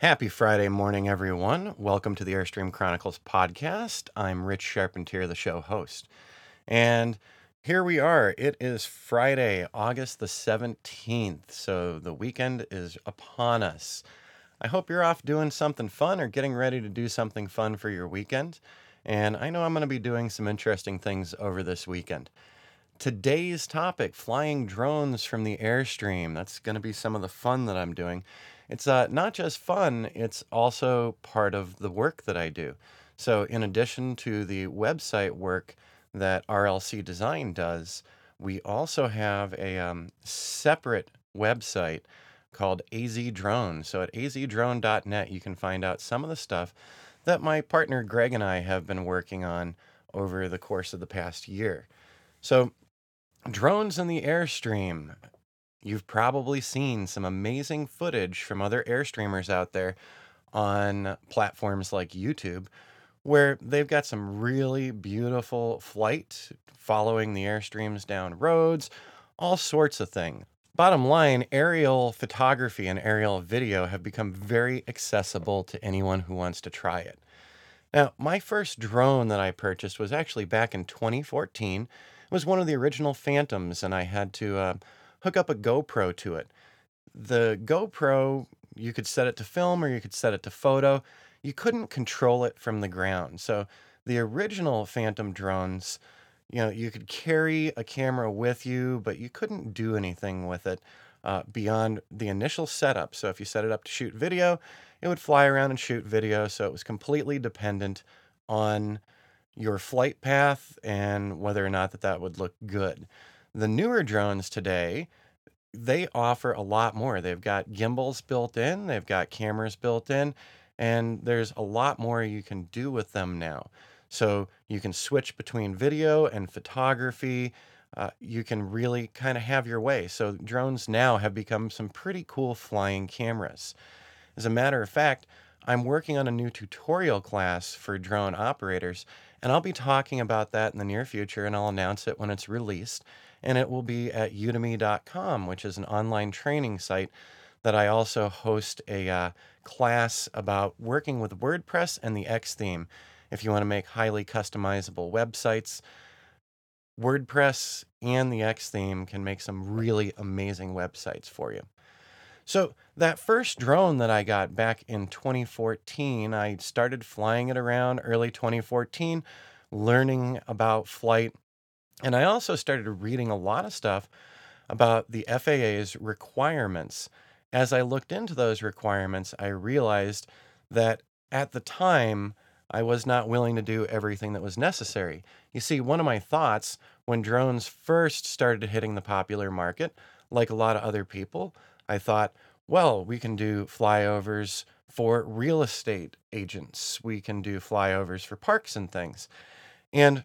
Happy Friday morning, everyone. Welcome to the Airstream Chronicles podcast. I'm Rich Charpentier, the show host. And here we are. It is Friday, August the 17th. So the weekend is upon us. I hope you're off doing something fun or getting ready to do something fun for your weekend. And I know I'm going to be doing some interesting things over this weekend. Today's topic flying drones from the Airstream. That's going to be some of the fun that I'm doing. It's uh, not just fun, it's also part of the work that I do. So, in addition to the website work that RLC Design does, we also have a um, separate website called AZ Drone. So, at azdrone.net, you can find out some of the stuff that my partner Greg and I have been working on over the course of the past year. So, drones in the Airstream. You've probably seen some amazing footage from other Airstreamers out there on platforms like YouTube where they've got some really beautiful flight following the Airstreams down roads, all sorts of things. Bottom line, aerial photography and aerial video have become very accessible to anyone who wants to try it. Now, my first drone that I purchased was actually back in 2014. It was one of the original Phantoms, and I had to uh, hook up a GoPro to it. The GoPro, you could set it to film or you could set it to photo. You couldn't control it from the ground. So the original Phantom drones, you know, you could carry a camera with you, but you couldn't do anything with it uh, beyond the initial setup. So if you set it up to shoot video, it would fly around and shoot video. So it was completely dependent on your flight path and whether or not that that would look good. The newer drones today, they offer a lot more. They've got gimbals built in, they've got cameras built in, and there's a lot more you can do with them now. So you can switch between video and photography. Uh, you can really kind of have your way. So drones now have become some pretty cool flying cameras. As a matter of fact, I'm working on a new tutorial class for drone operators, and I'll be talking about that in the near future, and I'll announce it when it's released and it will be at udemy.com, which is an online training site that I also host a uh, class about working with WordPress and the X theme. If you want to make highly customizable websites, WordPress and the X theme can make some really amazing websites for you. So, that first drone that I got back in 2014, I started flying it around early 2014, learning about flight and I also started reading a lot of stuff about the FAA's requirements. As I looked into those requirements, I realized that at the time, I was not willing to do everything that was necessary. You see, one of my thoughts when drones first started hitting the popular market, like a lot of other people, I thought, well, we can do flyovers for real estate agents, we can do flyovers for parks and things. And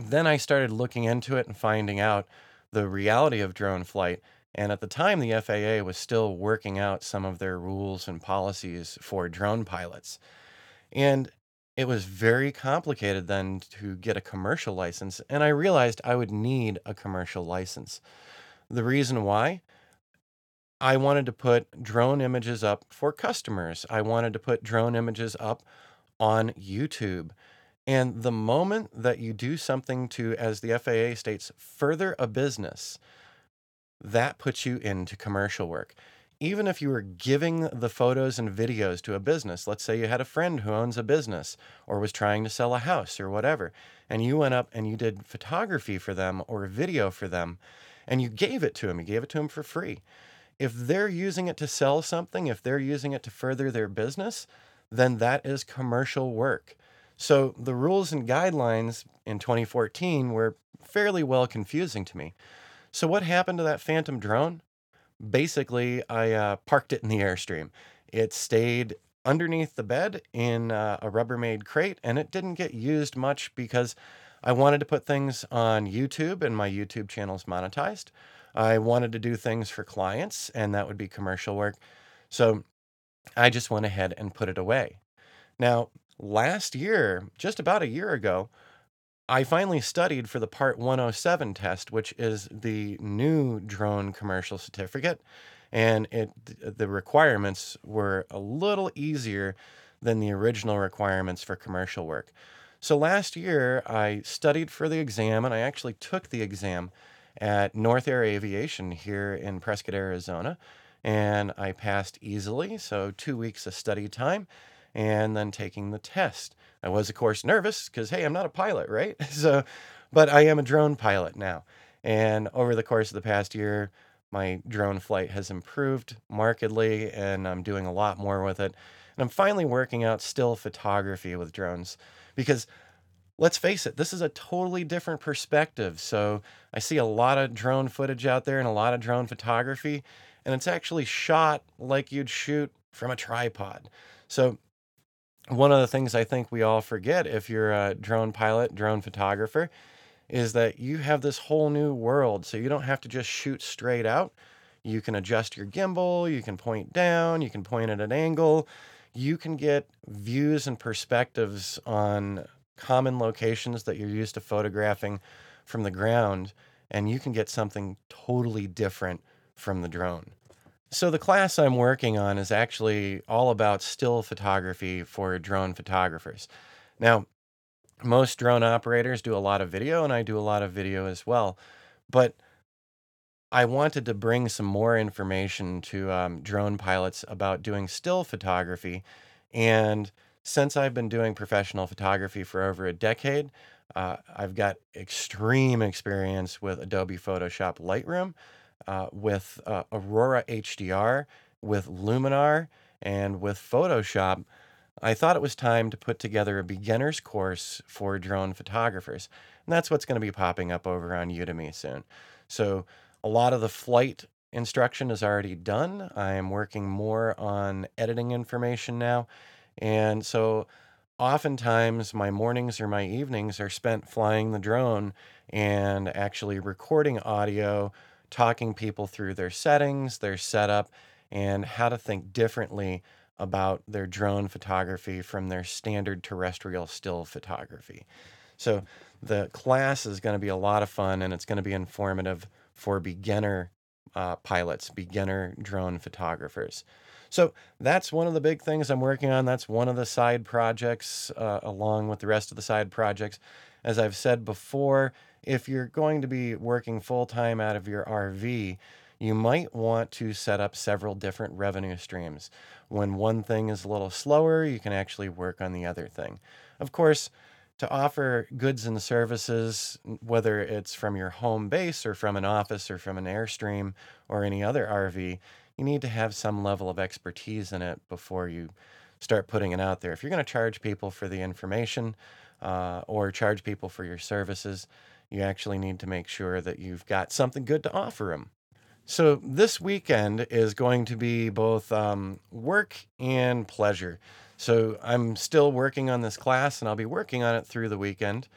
then I started looking into it and finding out the reality of drone flight. And at the time, the FAA was still working out some of their rules and policies for drone pilots. And it was very complicated then to get a commercial license. And I realized I would need a commercial license. The reason why? I wanted to put drone images up for customers. I wanted to put drone images up on YouTube. And the moment that you do something to, as the FAA states, further a business, that puts you into commercial work. Even if you were giving the photos and videos to a business, let's say you had a friend who owns a business or was trying to sell a house or whatever, and you went up and you did photography for them or video for them, and you gave it to them, you gave it to them for free. If they're using it to sell something, if they're using it to further their business, then that is commercial work. So the rules and guidelines in 2014 were fairly well confusing to me. So what happened to that Phantom drone? Basically, I uh, parked it in the Airstream. It stayed underneath the bed in uh, a Rubbermaid crate, and it didn't get used much because I wanted to put things on YouTube, and my YouTube channel's monetized. I wanted to do things for clients, and that would be commercial work. So I just went ahead and put it away. Now, last year, just about a year ago, I finally studied for the Part 107 test, which is the new drone commercial certificate. and it the requirements were a little easier than the original requirements for commercial work. So last year, I studied for the exam and I actually took the exam at North Air Aviation here in Prescott, Arizona. And I passed easily. So, two weeks of study time and then taking the test. I was, of course, nervous because, hey, I'm not a pilot, right? so, but I am a drone pilot now. And over the course of the past year, my drone flight has improved markedly and I'm doing a lot more with it. And I'm finally working out still photography with drones because let's face it, this is a totally different perspective. So I see a lot of drone footage out there and a lot of drone photography, and it's actually shot like you'd shoot from a tripod. So one of the things I think we all forget if you're a drone pilot, drone photographer, is that you have this whole new world. So you don't have to just shoot straight out. You can adjust your gimbal, you can point down, you can point at an angle, you can get views and perspectives on common locations that you're used to photographing from the ground, and you can get something totally different from the drone. So, the class I'm working on is actually all about still photography for drone photographers. Now, most drone operators do a lot of video, and I do a lot of video as well. But I wanted to bring some more information to um, drone pilots about doing still photography. And since I've been doing professional photography for over a decade, uh, I've got extreme experience with Adobe Photoshop Lightroom, uh, with uh, Aurora HDR, with Luminar, and with Photoshop. I thought it was time to put together a beginner's course for drone photographers. And that's what's going to be popping up over on Udemy soon. So, a lot of the flight instruction is already done. I am working more on editing information now. And so, oftentimes, my mornings or my evenings are spent flying the drone and actually recording audio, talking people through their settings, their setup, and how to think differently about their drone photography from their standard terrestrial still photography. So the class is going to be a lot of fun and it's going to be informative for beginner uh, pilots, beginner drone photographers. So that's one of the big things I'm working on. That's one of the side projects, uh, along with the rest of the side projects. As I've said before, if you're going to be working full time out of your RV, you might want to set up several different revenue streams. When one thing is a little slower, you can actually work on the other thing. Of course, to offer goods and services, whether it's from your home base or from an office or from an Airstream or any other RV, you need to have some level of expertise in it before you start putting it out there. If you're going to charge people for the information uh, or charge people for your services, you actually need to make sure that you've got something good to offer them. So, this weekend is going to be both um, work and pleasure. So, I'm still working on this class and I'll be working on it through the weekend.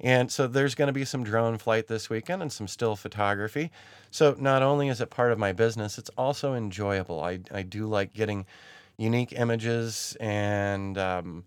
And so, there's going to be some drone flight this weekend and some still photography. So, not only is it part of my business, it's also enjoyable. I, I do like getting unique images and um,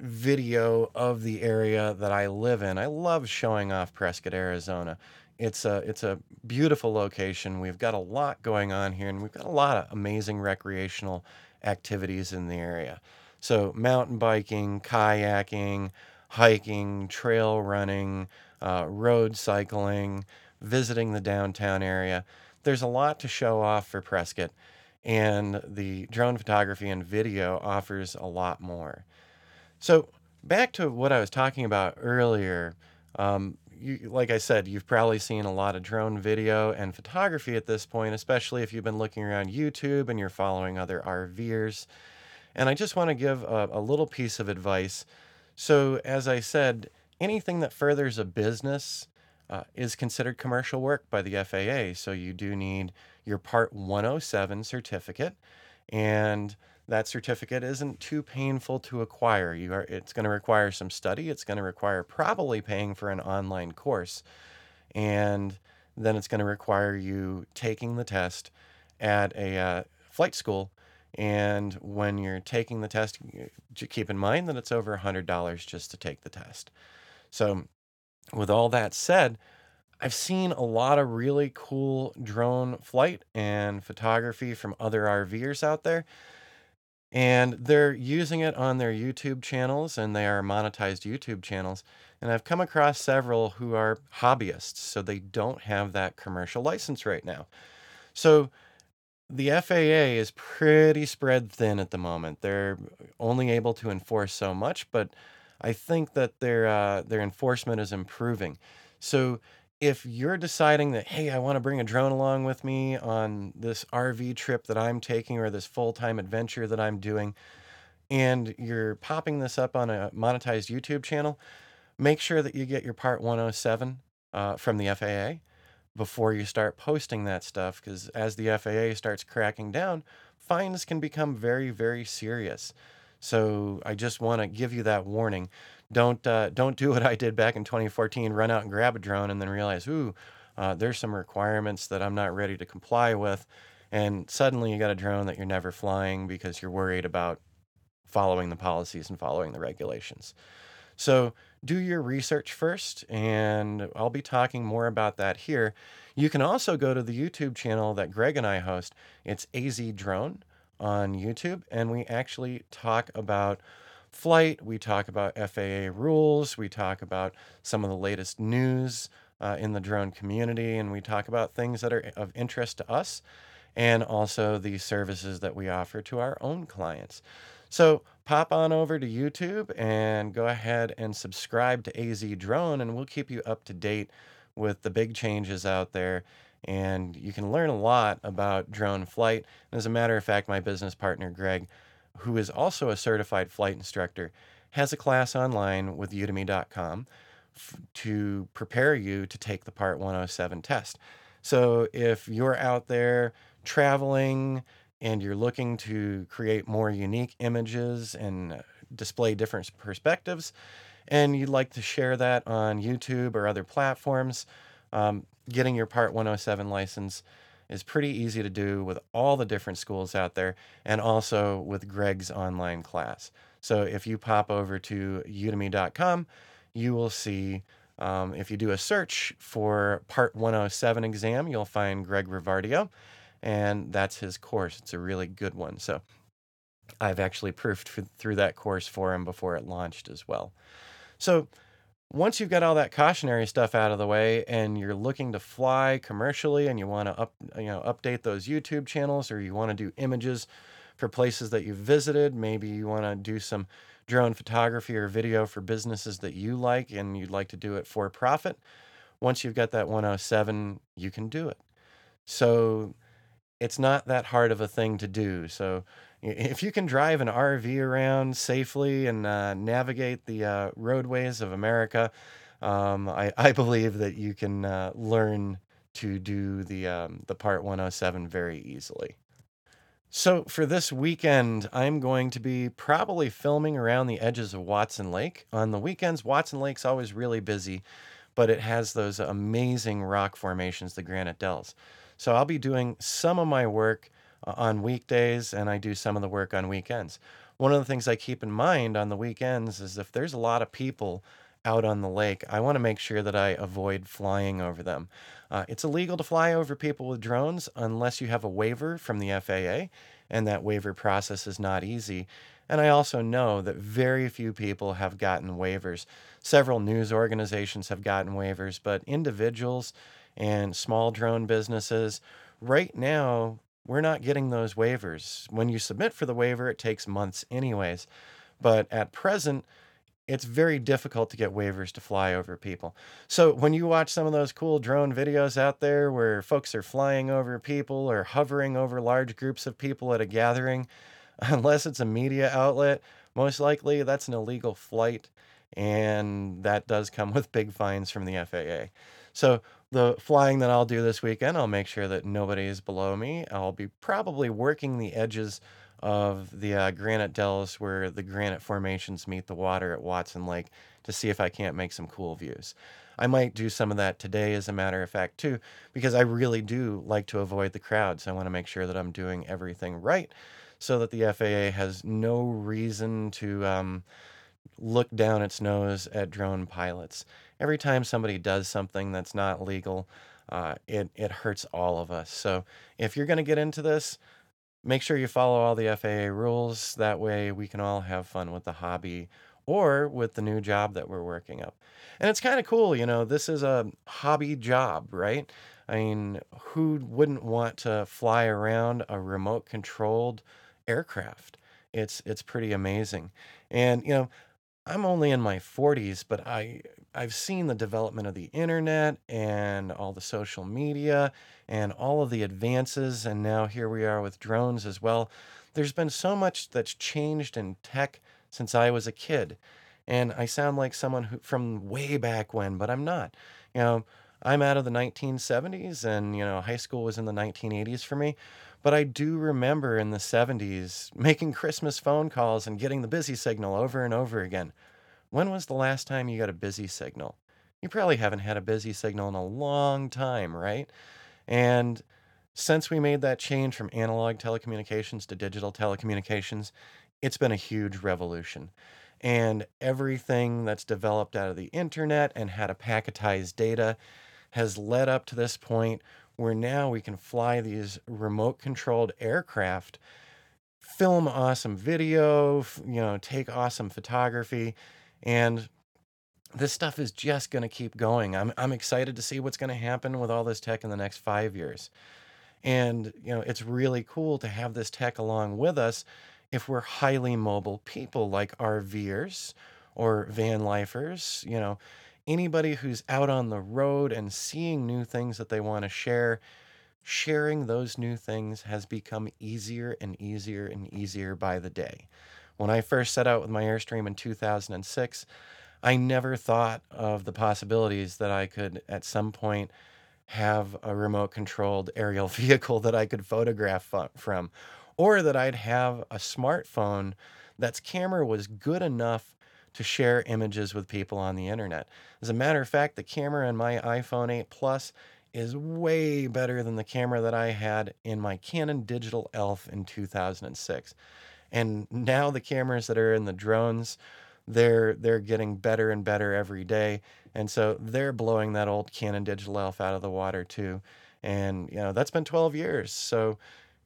video of the area that I live in. I love showing off Prescott, Arizona it's a it's a beautiful location. We've got a lot going on here, and we've got a lot of amazing recreational activities in the area. So mountain biking, kayaking, hiking, trail running, uh, road cycling, visiting the downtown area. There's a lot to show off for Prescott, and the drone photography and video offers a lot more. So back to what I was talking about earlier. Um, you, like I said, you've probably seen a lot of drone video and photography at this point, especially if you've been looking around YouTube and you're following other RVers. And I just want to give a, a little piece of advice. So, as I said, anything that furthers a business uh, is considered commercial work by the FAA. So, you do need your Part 107 certificate. And that certificate isn't too painful to acquire. You are, it's going to require some study. It's going to require probably paying for an online course. And then it's going to require you taking the test at a uh, flight school. And when you're taking the test, keep in mind that it's over $100 just to take the test. So, with all that said, I've seen a lot of really cool drone flight and photography from other RVers out there, and they're using it on their YouTube channels, and they are monetized YouTube channels. And I've come across several who are hobbyists, so they don't have that commercial license right now. So the FAA is pretty spread thin at the moment. They're only able to enforce so much, but I think that their uh, their enforcement is improving. So if you're deciding that, hey, I want to bring a drone along with me on this RV trip that I'm taking or this full time adventure that I'm doing, and you're popping this up on a monetized YouTube channel, make sure that you get your Part 107 uh, from the FAA before you start posting that stuff because as the FAA starts cracking down, fines can become very, very serious. So I just want to give you that warning. Don't uh, don't do what I did back in 2014. Run out and grab a drone and then realize, ooh, uh, there's some requirements that I'm not ready to comply with, and suddenly you got a drone that you're never flying because you're worried about following the policies and following the regulations. So do your research first, and I'll be talking more about that here. You can also go to the YouTube channel that Greg and I host. It's AZ Drone on YouTube, and we actually talk about flight, we talk about FAA rules, we talk about some of the latest news uh, in the drone community, and we talk about things that are of interest to us and also the services that we offer to our own clients. So pop on over to YouTube and go ahead and subscribe to AZ Drone, and we'll keep you up to date with the big changes out there. And you can learn a lot about drone flight. And as a matter of fact, my business partner, Greg, who is also a certified flight instructor, has a class online with udemy.com f- to prepare you to take the Part 107 test. So if you're out there traveling, and you're looking to create more unique images and display different perspectives, and you'd like to share that on YouTube or other platforms, um, getting your Part 107 license is pretty easy to do with all the different schools out there and also with Greg's online class. So if you pop over to udemy.com, you will see um, if you do a search for Part 107 exam, you'll find Greg Rivardio and that's his course. It's a really good one. So I've actually proofed through that course for him before it launched as well. So once you've got all that cautionary stuff out of the way and you're looking to fly commercially and you want to up you know update those YouTube channels or you want to do images for places that you've visited, maybe you want to do some drone photography or video for businesses that you like and you'd like to do it for profit. Once you've got that 107, you can do it. So it's not that hard of a thing to do. So if you can drive an RV around safely and uh, navigate the uh, roadways of America, um, I, I believe that you can uh, learn to do the um, the Part 107 very easily. So for this weekend, I'm going to be probably filming around the edges of Watson Lake. On the weekends, Watson Lake's always really busy, but it has those amazing rock formations, the granite dells. So I'll be doing some of my work on weekdays and I do some of the work on weekends. One of the things I keep in mind on the weekends is if there's a lot of people out on the lake, I want to make sure that I avoid flying over them. Uh, it's illegal to fly over people with drones unless you have a waiver from the FAA, and that waiver process is not easy. And I also know that very few people have gotten waivers. Several news organizations have gotten waivers, but individuals and small drone businesses. Right now, we're not getting those waivers. When you submit for the waiver, it takes months, anyways. But at present, it's very difficult to get waivers to fly over people. So when you watch some of those cool drone videos out there where folks are flying over people or hovering over large groups of people at a gathering, unless it's a media outlet, most likely that's an illegal flight and that does come with big fines from the FAA. So the flying that I'll do this weekend, I'll make sure that nobody is below me. I'll be probably working the edges of the uh, granite dells where the granite formations meet the water at Watson Lake to see if I can't make some cool views. I might do some of that today, as a matter of fact, too, because I really do like to avoid the crowds. I want to make sure that I'm doing everything right so that the FAA has no reason to um, look down its nose at drone pilots. Every time somebody does something that's not legal, uh, it it hurts all of us. So if you're going to get into this, make sure you follow all the FAA rules. That way, we can all have fun with the hobby or with the new job that we're working up. And it's kind of cool, you know, this is a hobby job, right? I mean, who wouldn't want to fly around a remote controlled aircraft? It's it's pretty amazing. And you know, I'm only in my 40s, but I I've seen the development of the internet and all the social media and all of the advances and now here we are with drones as well. There's been so much that's changed in tech since I was a kid. And I sound like someone who from way back when, but I'm not. You know, I'm out of the 1970s and you know, high school was in the 1980s for me. But I do remember in the 70s making Christmas phone calls and getting the busy signal over and over again. When was the last time you got a busy signal? You probably haven't had a busy signal in a long time, right? And since we made that change from analog telecommunications to digital telecommunications, it's been a huge revolution. And everything that's developed out of the internet and how to packetize data has led up to this point where now we can fly these remote controlled aircraft, film awesome video, you know, take awesome photography. And this stuff is just going to keep going. I'm, I'm excited to see what's going to happen with all this tech in the next five years. And, you know, it's really cool to have this tech along with us if we're highly mobile people like RVers or van lifers, you know, anybody who's out on the road and seeing new things that they want to share, sharing those new things has become easier and easier and easier by the day. When I first set out with my Airstream in 2006, I never thought of the possibilities that I could at some point have a remote controlled aerial vehicle that I could photograph from, or that I'd have a smartphone that's camera was good enough to share images with people on the internet. As a matter of fact, the camera in my iPhone 8 Plus is way better than the camera that I had in my Canon Digital ELPH in 2006. And now the cameras that are in the drones, they're they're getting better and better every day. And so they're blowing that old Canon Digital ELPH out of the water too. And you know, that's been 12 years. So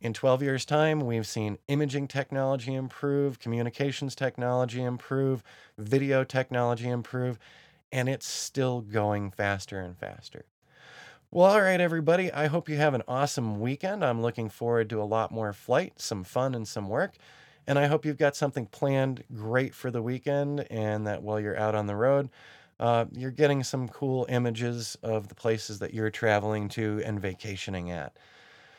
in 12 years' time, we've seen imaging technology improve, communications technology improve, video technology improve, and it's still going faster and faster. Well, all right, everybody. I hope you have an awesome weekend. I'm looking forward to a lot more flight, some fun, and some work. And I hope you've got something planned great for the weekend and that while you're out on the road, uh, you're getting some cool images of the places that you're traveling to and vacationing at.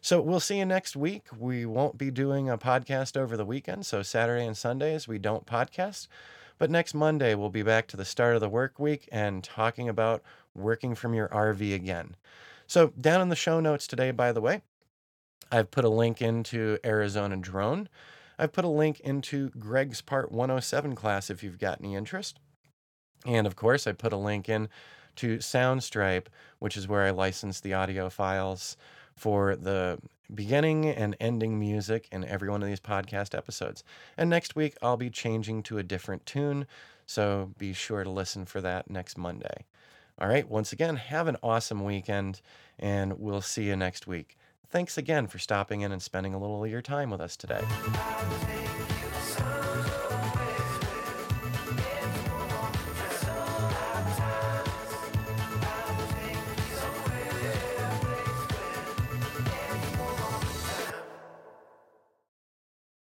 So we'll see you next week. We won't be doing a podcast over the weekend. So Saturday and Sundays, we don't podcast. But next Monday, we'll be back to the start of the work week and talking about working from your RV again. So, down in the show notes today, by the way, I've put a link into Arizona Drone. I've put a link into Greg's Part 107 class if you've got any interest. And of course, I put a link in to Soundstripe, which is where I license the audio files for the beginning and ending music in every one of these podcast episodes. And next week, I'll be changing to a different tune. So be sure to listen for that next Monday. All right, once again, have an awesome weekend, and we'll see you next week. Thanks again for stopping in and spending a little of your time with us today.